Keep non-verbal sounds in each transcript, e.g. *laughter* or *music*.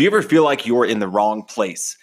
Do you ever feel like you're in the wrong place?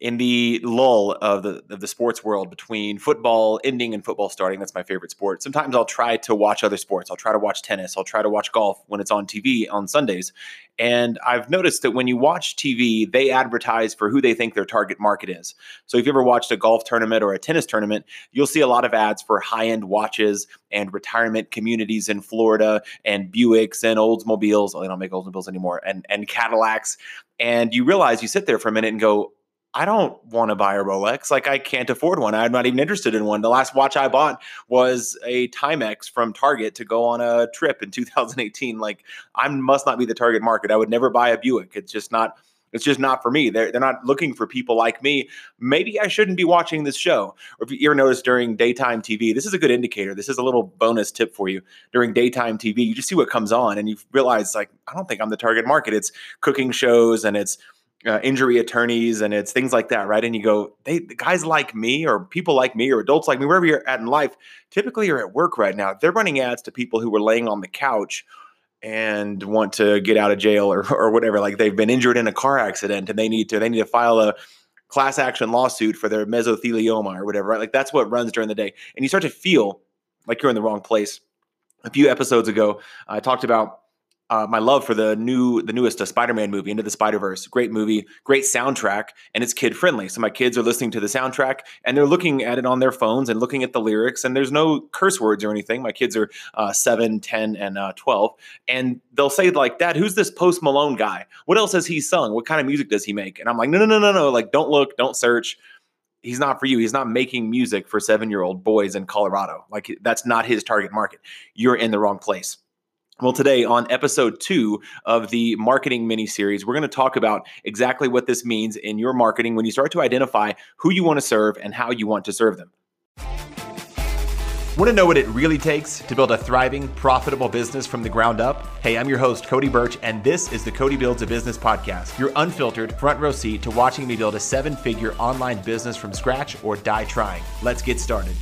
In the lull of the of the sports world between football ending and football starting that's my favorite sport. Sometimes i'll try to watch other sports. I'll try to watch tennis. I'll try to watch golf when it's on tv on sundays. And i've noticed that when you watch tv they advertise for who they think their target market is. So if you ever watched a golf tournament or a tennis tournament you'll see a lot of ads for high-end watches and retirement communities in florida and buicks and oldsmobiles. Oh, they don't make oldsmobiles anymore. And and cadillacs. And you realize you sit there for a minute and go I don't want to buy a Rolex. Like I can't afford one. I'm not even interested in one. The last watch I bought was a Timex from Target to go on a trip in *laughs* 2018. Like I must not be the target market. I would never buy a Buick. It's just not it's just not for me. They're, they're not looking for people like me. Maybe I shouldn't be watching this show. Or if you ever notice during daytime TV, this is a good indicator. This is a little bonus tip for you. During daytime TV, you just see what comes on and you realize, like, I don't think I'm the target market. It's cooking shows and it's uh, injury attorneys and it's things like that, right? And you go, they guys like me or people like me or adults like me, wherever you're at in life, typically you're at work right now. They're running ads to people who were laying on the couch and want to get out of jail or, *laughs* or whatever. Like they've been injured in a car accident and they need to they need to file a class action lawsuit for their mesothelioma or whatever, right? Like that's what runs during the day. And you start to feel like you're in the wrong place. A few episodes ago, I talked about uh, my love for the new the newest uh, Spider-Man movie, Into the Spider-Verse. Great movie, great soundtrack, and it's kid friendly. So my kids are listening to the soundtrack and they're looking at it on their phones and looking at the lyrics. And there's no curse words or anything. My kids are uh, 7, 10, and uh, 12. And they'll say like, Dad, who's this Post Malone guy? What else has he sung? What kind of music does he make? And I'm like, no, no, no, no, no. Like, don't look, don't search he's not for you. He's not making music for seven year old boys in Colorado. Like that's not his target market. You're in the wrong place. Well, today on episode two of the marketing mini series, we're going to talk about exactly what this means in your marketing when you start to identify who you want to serve and how you want to serve them. Want to know what it really takes to build a thriving, profitable business from the ground up? Hey, I'm your host, Cody Burch, and this is the Cody Builds a Business podcast, your unfiltered front row seat to watching me build a seven figure online business from scratch or die trying. Let's get started.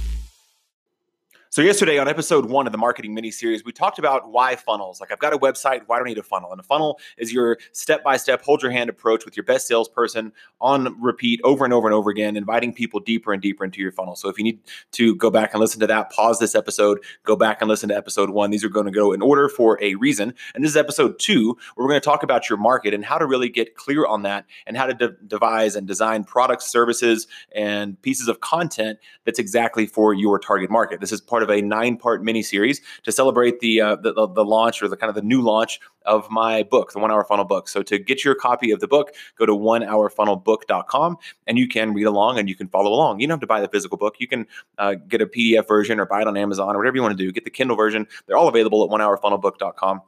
So yesterday on episode one of the marketing mini series, we talked about why funnels. Like I've got a website, why do I need a funnel? And a funnel is your step-by-step, hold your hand approach with your best salesperson on repeat over and over and over again, inviting people deeper and deeper into your funnel. So if you need to go back and listen to that, pause this episode, go back and listen to episode one. These are going to go in order for a reason. And this is episode two, where we're going to talk about your market and how to really get clear on that and how to de- devise and design products, services, and pieces of content that's exactly for your target market. This is part part of a nine part mini series to celebrate the, uh, the, the launch or the kind of the new launch of my book, the One Hour Funnel book. So to get your copy of the book, go to onehourfunnelbook.com and you can read along and you can follow along. You don't have to buy the physical book. You can uh, get a PDF version or buy it on Amazon or whatever you want to do. Get the Kindle version. They're all available at onehourfunnelbook.com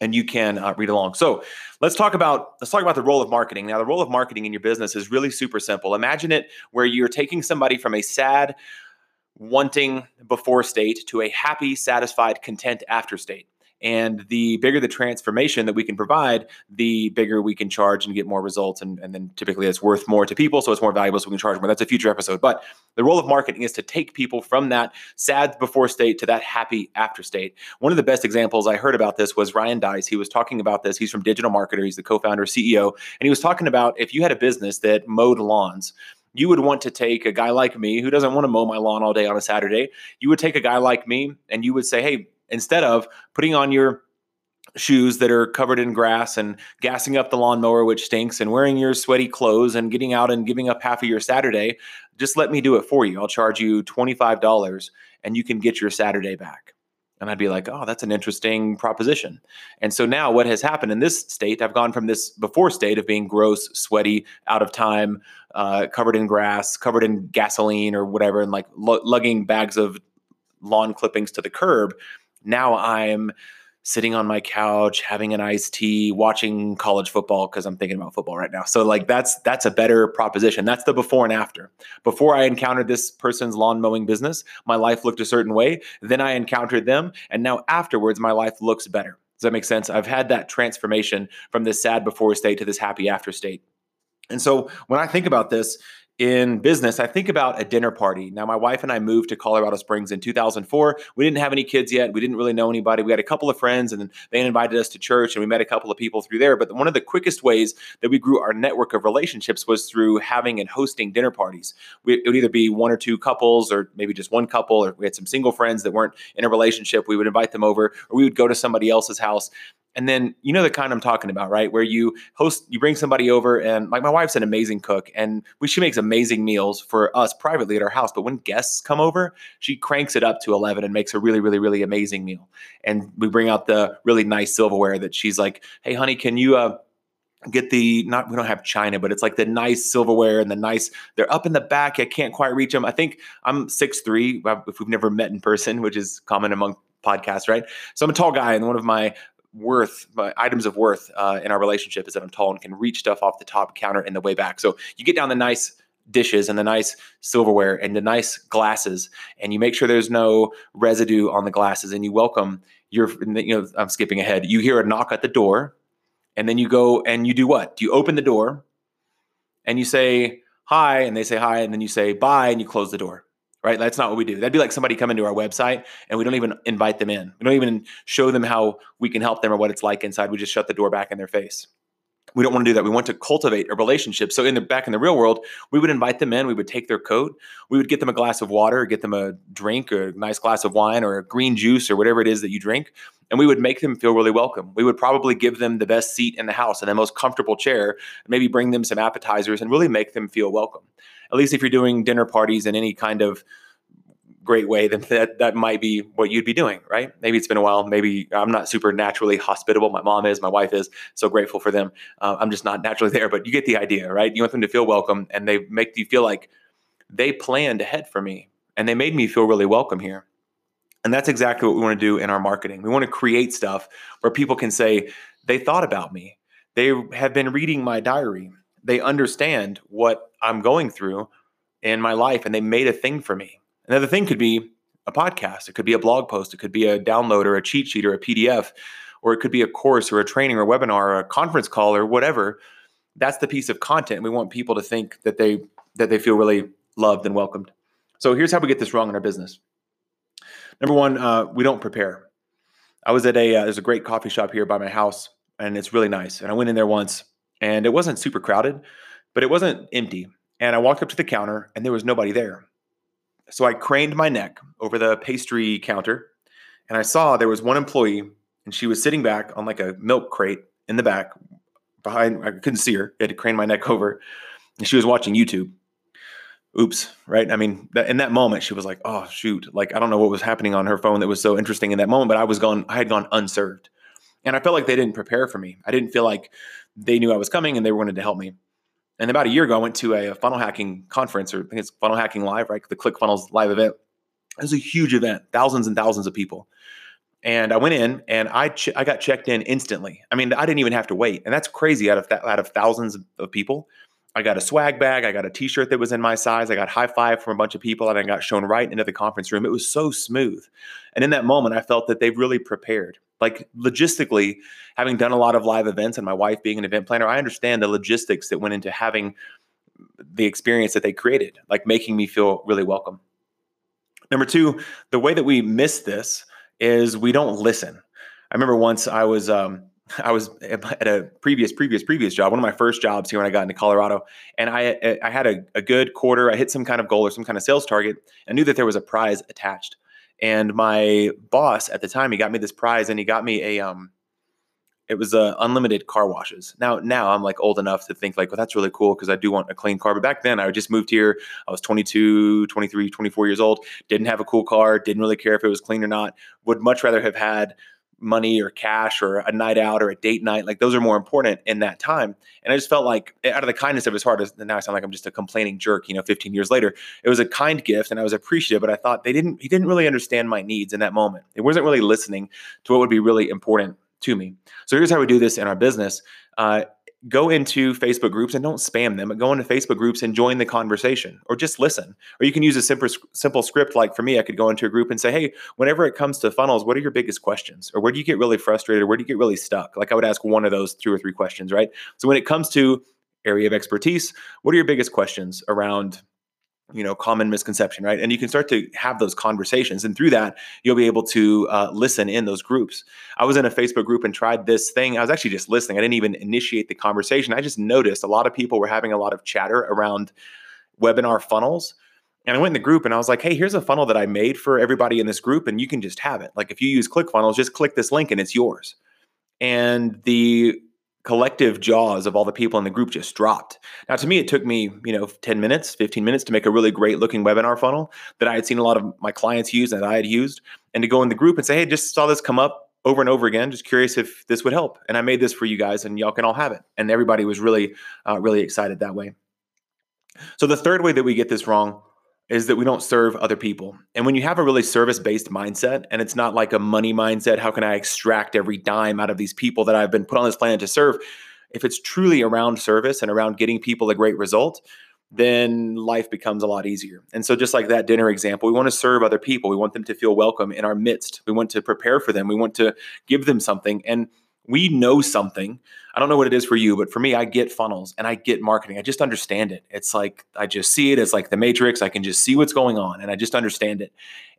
and you can uh, read along. So let's talk about let's talk about the role of marketing. Now, the role of marketing in your business is really super simple. Imagine it where you're taking somebody from a sad, wanting before state to a happy, satisfied, content after state. And the bigger the transformation that we can provide, the bigger we can charge and get more results. And, and then typically it's worth more to people. So it's more valuable. So we can charge more. That's a future episode. But the role of marketing is to take people from that sad before state to that happy after state. One of the best examples I heard about this was Ryan Deiss. He was talking about this. He's from Digital Marketer, he's the co founder, CEO. And he was talking about if you had a business that mowed lawns, you would want to take a guy like me who doesn't want to mow my lawn all day on a Saturday. You would take a guy like me and you would say, hey, instead of putting on your shoes that are covered in grass and gassing up the lawnmower, which stinks, and wearing your sweaty clothes and getting out and giving up half of your Saturday, just let me do it for you. I'll charge you $25 and you can get your Saturday back. And I'd be like, oh, that's an interesting proposition. And so now what has happened in this state, I've gone from this before state of being gross, sweaty, out of time, uh, covered in grass, covered in gasoline or whatever, and like lugging bags of lawn clippings to the curb. Now I'm sitting on my couch having an iced tea watching college football because i'm thinking about football right now. So like that's that's a better proposition. That's the before and after. Before i encountered this person's lawn mowing business my life looked a certain way. Then i encountered them and now afterwards my life looks better. Does that make sense? I've had that transformation from this sad before state to this happy after state. And so when i think about this in business, I think about a dinner party. Now, my wife and I moved to Colorado Springs in 2004. We didn't have any kids yet. We didn't really know anybody. We had a couple of friends, and they invited us to church, and we met a couple of people through there. But one of the quickest ways that we grew our network of relationships was through having and hosting dinner parties. We, it would either be one or two couples, or maybe just one couple, or we had some single friends that weren't in a relationship. We would invite them over, or we would go to somebody else's house and then you know the kind I'm talking about, right? Where you host, you bring somebody over, and like my wife's an amazing cook, and we, she makes amazing meals for us privately at our house. But when guests come over, she cranks it up to 11 and makes a really, really, really amazing meal. And we bring out the really nice silverware that she's like, "Hey, honey, can you uh, get the not we don't have china but it's like the nice silverware and the nice they're up in the back i can't quite reach them i think i'm six three if we've never met in person which is common among podcasts right so i'm a tall guy and one of my worth, my items of worth uh, in our relationship is that I'm tall and can reach stuff off the top counter and the way back. So you get down the nice dishes and the nice silverware and the nice glasses, and you make sure there's no residue on the glasses, and you welcome your. You know, I'm skipping ahead. You hear a knock at the door, and then you go and you do what? Do you open the door, and you say hi, and they say hi, and then you say bye, and you close the door right? That's not what we do. That'd be like somebody coming to our website and we don't even invite them in. We don't even show them how we can help them or what it's like inside. We just shut the door back in their face. We don't want to do that. We want to cultivate a relationship. So in the back in the real world, we would invite them in. We would take their coat. We would get them a glass of water, get them a drink, a nice glass of wine, or a green juice, or whatever it is that you drink, and we would make them feel really welcome. We would probably give them the best seat in the house and the most comfortable chair, maybe bring them some appetizers, and really make them feel welcome at least if you're doing dinner parties and any kind of great way, then that, that might be what you'd be doing, right? Maybe it's been a while. Maybe I'm not super naturally hospitable. My mom is, my wife is. So grateful for them. Uh, I'm just not naturally *laughs* there, but you get the idea, right? You want them to feel welcome and they make you feel like they planned ahead for me and they made me feel really welcome here. And that's exactly what we want to do in our marketing. We want to create stuff where people can say, they thought about me. They have been reading my diary they understand what I'm going through in my life and they made a thing for me. Another thing could be a podcast, it could be a blog post, it could be a download or a cheat sheet or a PDF, or it could be a course or a training or a webinar or a conference call or whatever. That's the piece of content. We want people to think that they that they feel really loved and welcomed. So here's how we get this wrong in our business. Number one, uh, we don't prepare. I was at a uh, there's a great coffee shop here by my house, and it's really nice. And I went in there once, and it wasn't super crowded, but it wasn't empty. And I walked up to the counter and there was nobody there. So I craned my neck over the pastry counter and I saw there was one employee and she was sitting back on like a milk crate in the back behind, I couldn't see her. I had to crane my neck *laughs* over and she was watching YouTube. Oops, right? I mean, in that moment, she was like, "Oh shoot!" Like I don't know what was happening on her phone that was so interesting in that moment, but I was gone. I had gone unserved, and I felt like they didn't prepare for me. I didn't feel like they knew I was coming and they wanted to help me. And about a year ago, I went to a, funnel hacking conference, or I think it's Funnel Hacking Live, right? The ClickFunnels live event. It was a huge event, thousands and thousands of people. And I went in and I I got checked in instantly. I mean, I didn't even have to wait, and that's crazy. Out of out of thousands of people, I got a swag bag, I got a T-shirt that was in my size, I got high five from a bunch of people, and I got shown right into the conference room. It was so smooth, and in that moment, I felt that they really prepared like logistically having done a lot of live events and my wife being an event planner i understand the logistics that went into having the experience that they created like making me feel really welcome number two the way that we miss this is we don't listen i remember once i was um, I was *laughs* at a previous, previous, previous job, one of my first jobs here when I got into Colorado, and I I had a, a good quarter. I hit some kind of goal or some kind of sales target. I knew that there was a prize attached. And my boss at the time, he got me this prize and he got me a um it was uh, unlimited car washes. Now, now I'm like old enough to think like, well, that's really cool because I do want a clean car. But back then, I just moved here. I was 22, 23, 24 years old. Didn't have a cool car. Didn't really care if it was clean or not. Would much rather have had money or cash or a night out or a date night. Like those are more important in that time. And I just felt like out of the kindness of his heart, now I sound like I'm just a complaining jerk, you know, 15 years later, it was a kind gift and I was appreciative, but I thought they didn't, he didn't really understand my needs in that moment. It wasn't really listening to what would be really important to me. So here's how we do this in our business. Uh, go into Facebook groups and don't spam them, but go into Facebook groups and join the conversation or just listen. Or you can use a simple, simple script like for me, I could go into a group and say, hey, whenever it comes to funnels, what are your biggest questions? Or where do you get really frustrated? Or where do you get really stuck? Like I would ask one of those two or three questions, right? So when it comes to area of expertise. What are your biggest questions around you know common misconception right? And you can start to have those conversations and through that you'll be able to uh, listen in those groups. I was in a facebook group and tried this thing. I was actually just listening. I didn't even initiate the conversation. I just noticed a lot of people were having a lot of chatter around webinar funnels and i went in the group and i was like hey here's a funnel that i made for everybody in this group and you can just have it. Like if you use clickfunnels just click this link and it's yours. And the collective jaws of all the people in the group just dropped. Now, to me, it took me, you know, 10 minutes, 15 minutes to make a really great looking webinar funnel that I had seen a lot of my clients use that I had used, and to go in the group and say, hey, just saw this come up over and over again. Just curious if this would help. And I made this for you guys, and y'all can all have it. And everybody was really, uh, really excited that way. So, the third way that we get this wrong is that we don't serve other people. And when you have a really service based mindset and it's not like a money mindset, how can I extract every dime out of these people that I've been put on this planet to serve? If it's truly around service and around getting people a great result, then life becomes a lot easier. And so, just like that dinner example, we want to serve other people. We want them to feel welcome in our midst. We want to prepare for them. We want to give them something. And we know something. I don't know what it is for you, but for me, I get funnels and I get marketing. I just understand it. It's like I just see it. It's like the matrix. I can just see what's going on and I just understand it.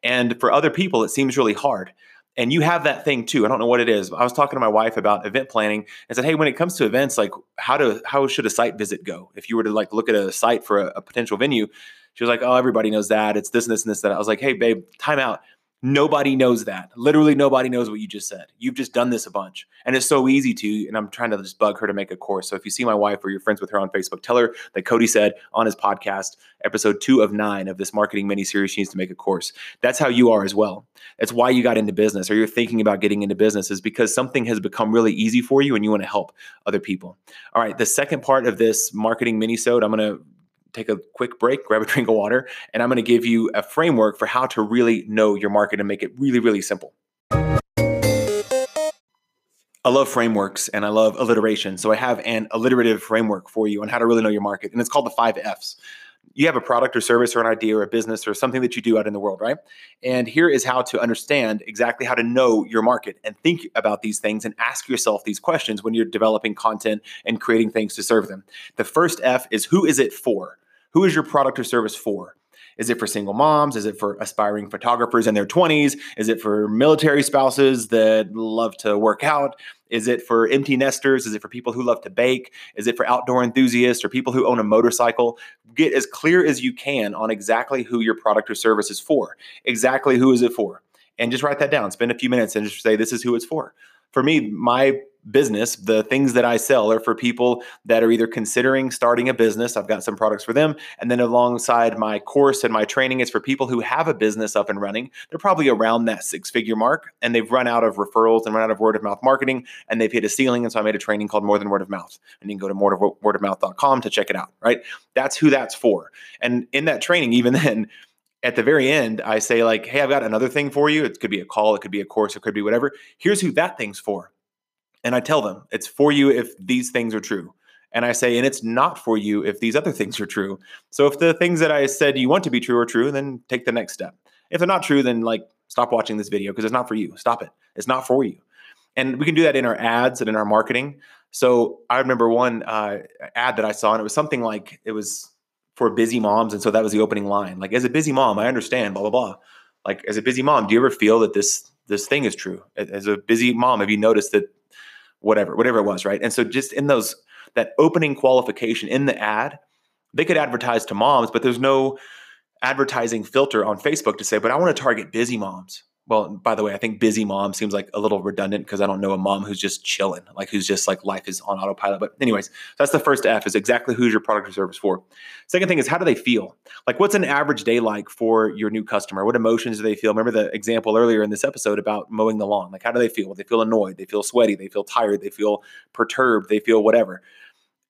And for other people, it seems really hard. And you have that thing too. I don't know what it is. I was talking to my wife about event planning and said, "Hey, when it comes to events, like how do how should a site visit go? If you were to like look at a site for a, a potential venue, she was like, "Oh, everybody knows that. It's this and this and this." That I was like, "Hey, babe, time out Nobody knows that. Literally, nobody knows what you just said. You've just done this a bunch. And it's so easy to, and I'm trying to just bug her to make a course. So if you see my wife or you're friends with her on Facebook, tell her that Cody said on his podcast, episode two of nine of this marketing mini series, she needs to make a course. That's how you are as well. That's why you got into business or you're thinking about getting into business is because something has become really easy for you and you want to help other people. All right. The second part of this marketing mini sode, I'm going to take a quick break, grab a *laughs* drink of water, and I'm going to give you a framework for how to really know your market and make it really, really simple. I love frameworks and I love alliteration. So I have an alliterative framework for you on how to really know your market, and it's called the five F's. You have a product or service or an idea or a business or something that you do out in the world, right? And here is how to understand exactly how to know your market and think about these things and ask yourself these questions when you're developing content and creating things to serve them. The first F is who is it for? Who is your product or service for? Is it for single moms? Is it for aspiring photographers in their 20s? Is it for military spouses that love to work out? Is it for empty nesters? Is it for people who love to bake? Is it for outdoor enthusiasts or people who own a motorcycle? Get as clear as you can on exactly who your product or service is for. Exactly who is it for? And just write that down. Spend a few minutes and just say, this is who it's for. For me, my business, the things that I sell are for people that are either considering starting a business. I've got some products for them. And then alongside my course and my training, it's for people who have a business up and running. They're probably around that six figure mark and they've run out of referrals and run out of word of mouth marketing and they've hit a ceiling. And so I made a training called More Than Word of Mouth. And you can go to morethanwordofmouth.com to check it out, right? That's who that's for. And in that training, even *laughs* then, at the very end, I say, like, hey, I've got another thing for you. It could be a call, it could be a course, it could be whatever. Here's who that thing's for and I tell them it's for you if these things are true. And I say, and it's not for you if these other things are true. So if the things that I said you want to be true are true, then take the next step. If they're not true, then like stop watching this video because it's not for you. Stop it. It's not for you. And we can do that in our ads and in our marketing. So I remember one uh, ad that I saw, and it was something like it was for busy moms, and so that was the opening line. Like, as a busy mom, I understand, blah blah blah. Like, as a busy mom, do you ever feel that this this thing is true? As a busy mom, have you noticed that whatever, whatever it was, right? And so just in those that opening qualification in the ad, they could advertise to moms, but there's no advertising filter on Facebook to say, but I want to target busy moms well, by the way, I think busy mom seems like a little redundant because I don't know a mom who's just chilling, like who's just like life is on autopilot. But anyways, that's the first F is exactly who's your product or service for. Second thing is how do they feel? Like what's an average day like for your new customer? What emotions do they feel? Remember the example earlier in this episode about mowing the lawn. Like how do they feel? They feel annoyed, they feel sweaty, they feel tired, they feel perturbed, they feel whatever.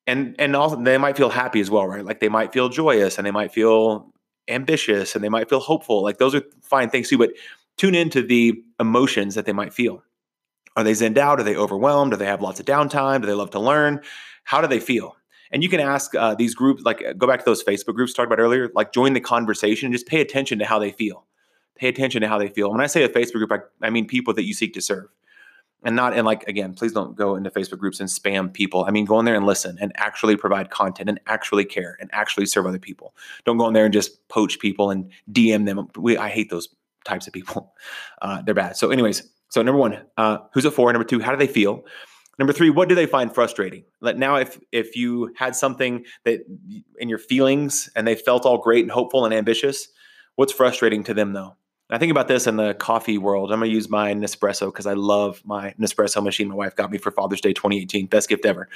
And and also they might feel happy as well, right? Like they might feel joyous and they might feel ambitious and they might feel hopeful. Like those are fine things too, but tune into the emotions that they might feel. Are they zenned out? Are they overwhelmed? Do they have lots of downtime? Do they love to learn? How do they feel? And you can ask uh, these groups, like go back to those Facebook groups talked about earlier, like join the conversation. And just pay attention to how they feel. Pay attention to how they feel. When I say a Facebook group, I, I mean people that you seek to serve. and not and like again please don't go into facebook groups and spam people i mean go in there and listen and actually provide content and actually care and actually serve other people don't go in there and just poach people and dm them we, i hate those types of people *laughs* uh, they're bad so anyways so number one uh, who's it for number two how do they feel number three what do they find frustrating like now if if you had something that in your feelings and they felt all great and hopeful and ambitious what's frustrating to them though I think about this in the coffee world. I'm to use my Nespresso because I love my Nespresso machine. My wife got me for Father's Day 2018. Best gift ever.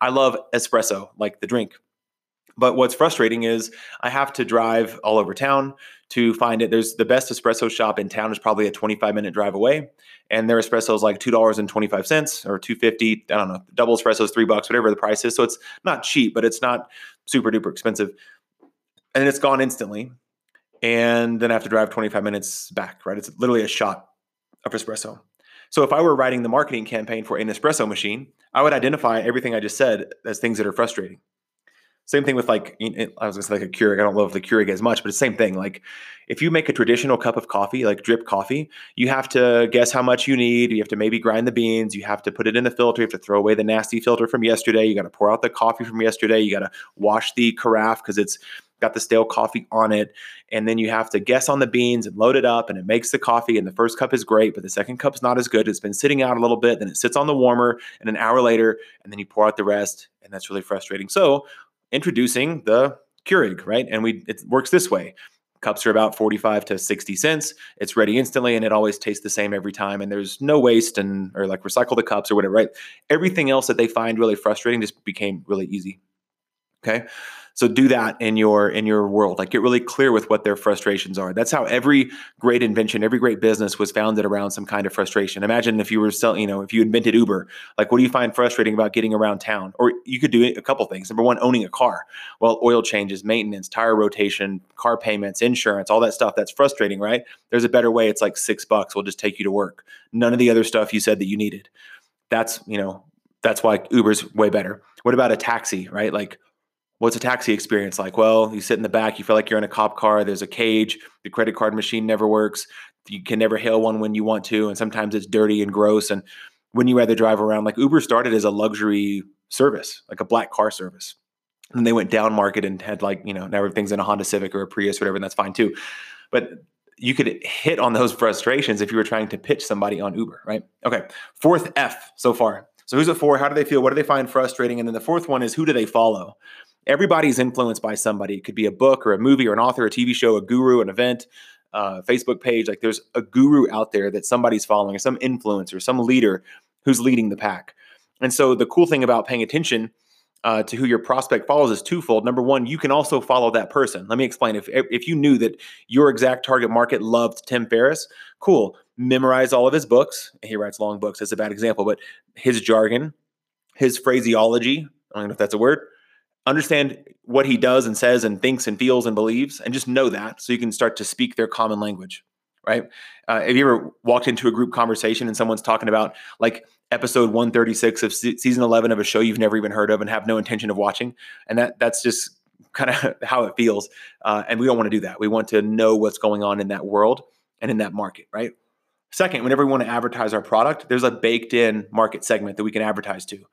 I love espresso, like the drink. But what's frustrating is I have to drive all over town to find it. There's the best espresso shop in town is probably a 25 minute drive away. And their espresso is like $2.25 or 250. I don't know. Double espresso is three bucks, whatever the price is. So it's not cheap, but it's not super duper expensive. And it's gone instantly and then I have to drive 25 minutes back, right? It's literally a shot of espresso. So if I were writing the marketing campaign for an espresso machine, I would identify everything I just said as things that are frustrating. Same thing with like I was gonna say like a Keurig. I don't love the Keurig as much, but it's the same thing. Like if you make a traditional cup of coffee, like drip coffee, you have to guess how much you need. You have to maybe grind the beans. You have to put it in the filter. You have to throw away the nasty filter from yesterday. You got to pour out the coffee from yesterday. You got to wash the carafe because it's got the stale coffee on it. And then you have to guess on the beans and load it up, and it makes the coffee. And the first cup is great, but the second cup's not as good. It's been sitting out a little bit, then it sits on the warmer, and an hour later, and then you pour out the rest, and that's really frustrating. So, introducing the Keurig, right? And we it works this way. Cups are about 45 to 60 cents. It's ready instantly and it always tastes the same every time. And there's no waste and or like recycle the cups or whatever, right? Everything else that they find really frustrating just became really easy. Okay. So do that in your in your world. Like get really clear with what their frustrations are. That's how every great invention, every great business was founded around some kind of frustration. Imagine if you were selling, you know, if you invented Uber, like what do you find frustrating about getting around town? Or you could do a couple things. Number one, owning a car. Well, oil changes, maintenance, tire rotation, car payments, insurance, all that stuff. That's frustrating, right? There's a better way. It's like six bucks. We'll just take you to work. None of the other stuff you said that you needed. That's, you know, that's why Uber's way better. What about a taxi, right? Like What's a taxi experience like? Well, you sit in the back, you feel like you're in a cop car, there's a cage, the credit card machine never works, you can never hail one when you want to, and sometimes it's dirty and gross. And when you rather drive around, like Uber started as a luxury service, like a black car service. And they went down market and had like, you know, now everything's in a Honda Civic or a Prius, or whatever, and that's fine too. But you could hit on those *laughs* frustrations if you were trying to pitch somebody on Uber, right? Okay. Fourth F so far. So who's it for? How do they feel? What do they find frustrating? And then the fourth one is who do they follow? Everybody's influenced by somebody. It could be a book or a movie or an author, a TV show, a guru, an event, uh, Facebook page. Like there's a guru out there that somebody's following, some influencer, some leader who's leading the pack. And so the cool thing about paying attention uh, to who your prospect follows is twofold. Number one, you can also follow that person. Let me explain. If if you knew that your exact target market loved Tim Ferriss, cool. Memorize all of his books. He writes long books. That's a bad example, but his jargon, his phraseology. I don't know if that's a word understand what he does and says and thinks and feels and believes and just know that so you can start to speak their common language right? Uh, have you ever walked into a group conversation and someone's talking about like episode 136 of se- season 11 of a show you've never even heard of and have no intention of watching? And that that's just kind of *laughs* how it feels uh, and we don't want to do that. We want to know what's going on in that world and in that market right? Second whenever we want to advertise our product there's a baked in market segment that we can advertise to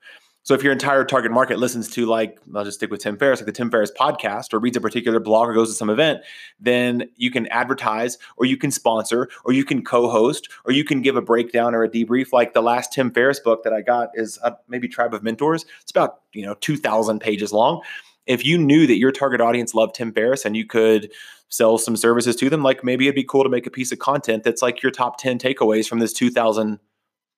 so if your entire target market listens to like, I'll just stick with Tim Ferriss, like the Tim Ferriss podcast, or reads a particular blog or goes to some event, then you can advertise, or you can sponsor, or you can co-host, or you can give a breakdown or a debrief. Like the last Tim Ferriss book that I got is uh, maybe Tribe of Mentors. It's about you know two thousand pages long. If you knew that your target audience loved Tim Ferriss and you could sell some services to them, like maybe it'd be cool to make a piece of content that's like your top ten takeaways from this two thousand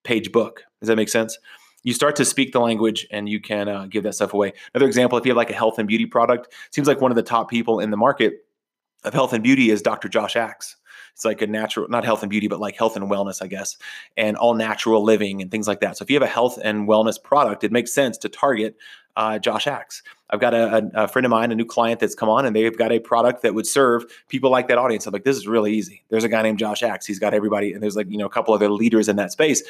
page book. Does that make sense? You start to speak the language and you can uh, give that stuff away. Another example, if you have like a health and beauty product, seems like one of the top people in the market of health and beauty is Dr. Josh Axe. It's like a natural, not health and beauty, but like health and wellness, I guess, and all natural living and things like that. So if you have a health and wellness product, it makes sense to target uh, Josh Axe. I've got a, a, friend of mine, a new client that's come on, and they've got a product that would serve people like that audience. I'm like, this is really easy. There's a guy named Josh Axe. He's got everybody, and there's like you know a couple other leaders in that space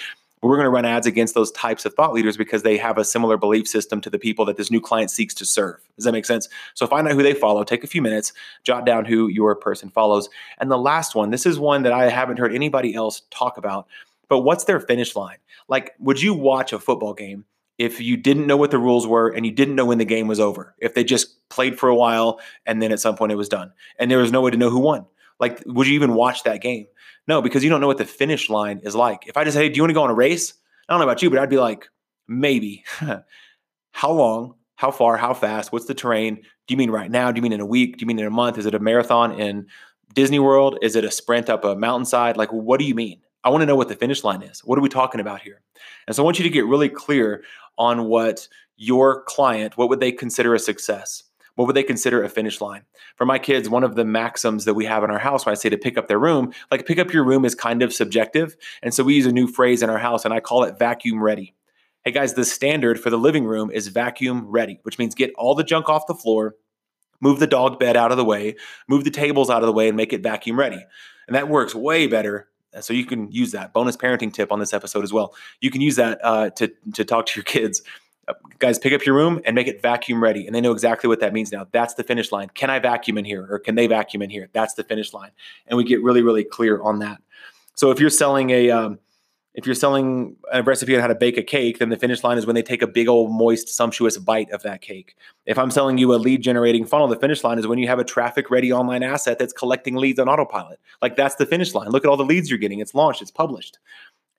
we're going to run ads against those types of thought leaders because they have a similar belief system to the people that this new client seeks to serve. Does that make sense? So find out who they follow, take a few minutes, jot down who your person follows. And the last one, this is one that I haven't heard anybody else talk about, but what's their finish line? Like, would you watch a football game if you didn't know what the rules were and you didn't know when the game was over? If they just played for a while and then at some point it was done and there was no way to know who won? Like, would you even watch that game? No, because you don't know what the finish line is like. If I just, hey, do you want to go on a race? I don't know about you, but I'd be like, maybe. *laughs* how long? How far? How fast? What's the terrain? Do you mean right now? Do you mean in a week? Do you mean in a month? Is it a marathon in Disney World? Is it a sprint up a mountainside? Like, what do you mean? I want to know what the finish line is. What are we talking about here? And so I want you to get really clear on what your client, what would they consider a success? What would they consider a finish line? For my kids, one of the maxims that we have in our house when I say to pick up their room, like pick up your room is kind of subjective. And so we use a new phrase in our house and I call it vacuum ready. Hey guys, the standard for the living room is vacuum ready, which means get all the junk off the floor, move the dog bed out of the way, move the tables out of the way, and make it vacuum ready. And that works way better. So you can use that bonus parenting tip on this episode as well. You can use that uh, to to talk to your kids guys pick up your room and make it vacuum ready. And they know exactly what that means now. That's the finish line. Can i vacuum in here? Or can they vacuum in here? That's the finish line. And we get really really clear on that. So if you're selling a um, if you're selling a recipe on how to bake a cake then the finish line is when they take a big old moist sumptuous bite of that cake. If i'm selling you a lead generating funnel the finish line is when you have a traffic ready online asset that's collecting leads on autopilot. Like that's the finish line. Look at all the leads you're getting. It's launched. It's published.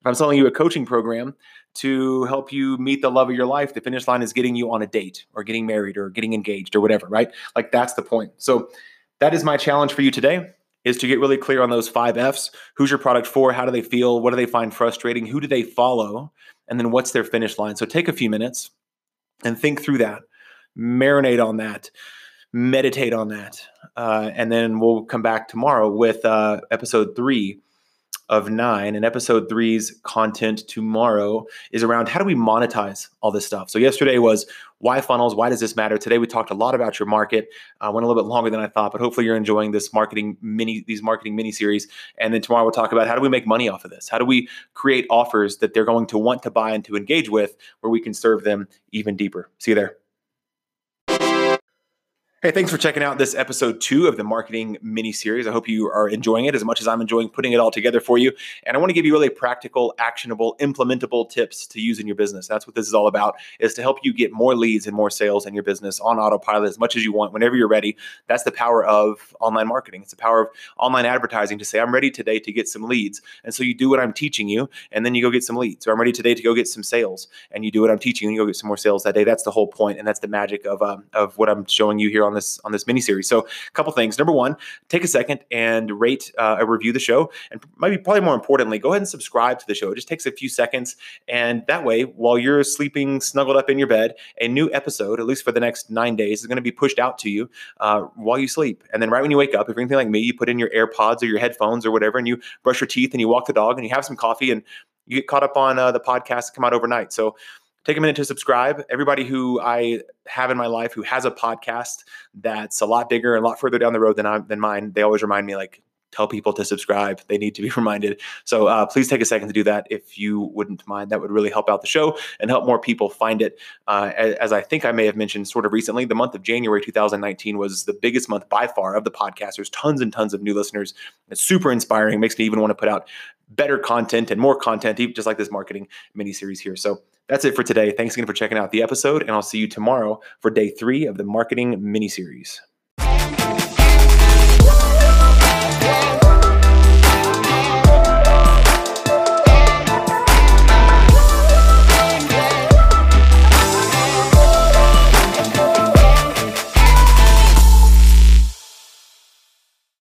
If i'm selling you a coaching program to help you meet the love of your life. The finish line is getting you on a date or getting married or getting engaged or whatever, right? Like that's the point. So that is my challenge for you today is to get really clear on those five F's. Who's your product for? How do they feel? What do they find frustrating? Who do they follow? And then what's their finish line? So take a few minutes and think through that, marinate on that, meditate on that. Uh, and then we'll come back tomorrow with uh, episode three of nine. And episode three's content tomorrow is around how do we monetize all this stuff. So yesterday was why funnels? Why does this matter? Today we talked a lot about your market. Uh, went a little bit longer than I thought, but hopefully you're enjoying this marketing mini these marketing mini series. And then tomorrow we'll talk about how do we make money off of this? How do we create offers that they're going to want to buy and to engage with, where we can serve them even deeper. See you there. Hey, thanks for checking out this episode two of the marketing mini series. I hope you are enjoying it as much as I'm enjoying putting it all together for you. And I want to give you really practical, actionable, implementable tips to use in your business. That's what this is all about, is to help you get more leads and more sales in your business on autopilot as much as you want whenever you're ready. That's the power of online marketing. It's the power of online advertising to say, I'm ready today to get some leads. And so you do what I'm teaching you, and then you go get some leads. Or I'm ready today to go get some sales, and you do what I'm teaching you, and you go get some more sales that day. That's the whole point, and that's the magic of, um, of what I'm showing you here on this on this mini series. So, a couple things. Number one, take a second and rate uh, review the show, and maybe probably more importantly, go ahead and subscribe to the show. It just takes a few seconds, and that way, while you're sleeping snuggled up in your bed, a new episode, at least for the next nine days, is going to be pushed out to you uh, while you sleep. And then right when you wake up, if you're anything like me, you put in your AirPods or your headphones or whatever, and you brush your teeth and you walk the dog and you have some coffee and you get caught up on uh, the podcast to come out overnight. So take a minute to subscribe. Everybody who I have in my life who has a podcast that's a lot bigger and a lot further down the road than I, than mine, they always remind me like tell people to subscribe. They need to be *laughs* reminded. So uh, please take a second to do that if you wouldn't mind. That would really help out the show and help more people find it. Uh, as, as, I think I may have mentioned sort of recently, the month of January 2019 was the biggest month by far of the podcast. There's tons and tons of new listeners. It's super inspiring. Makes me even want to put out better content and more content, just like this marketing mini series here. So that's it for today. Thanks again for checking out the episode, and I'll see you tomorrow for day three of the marketing mini series.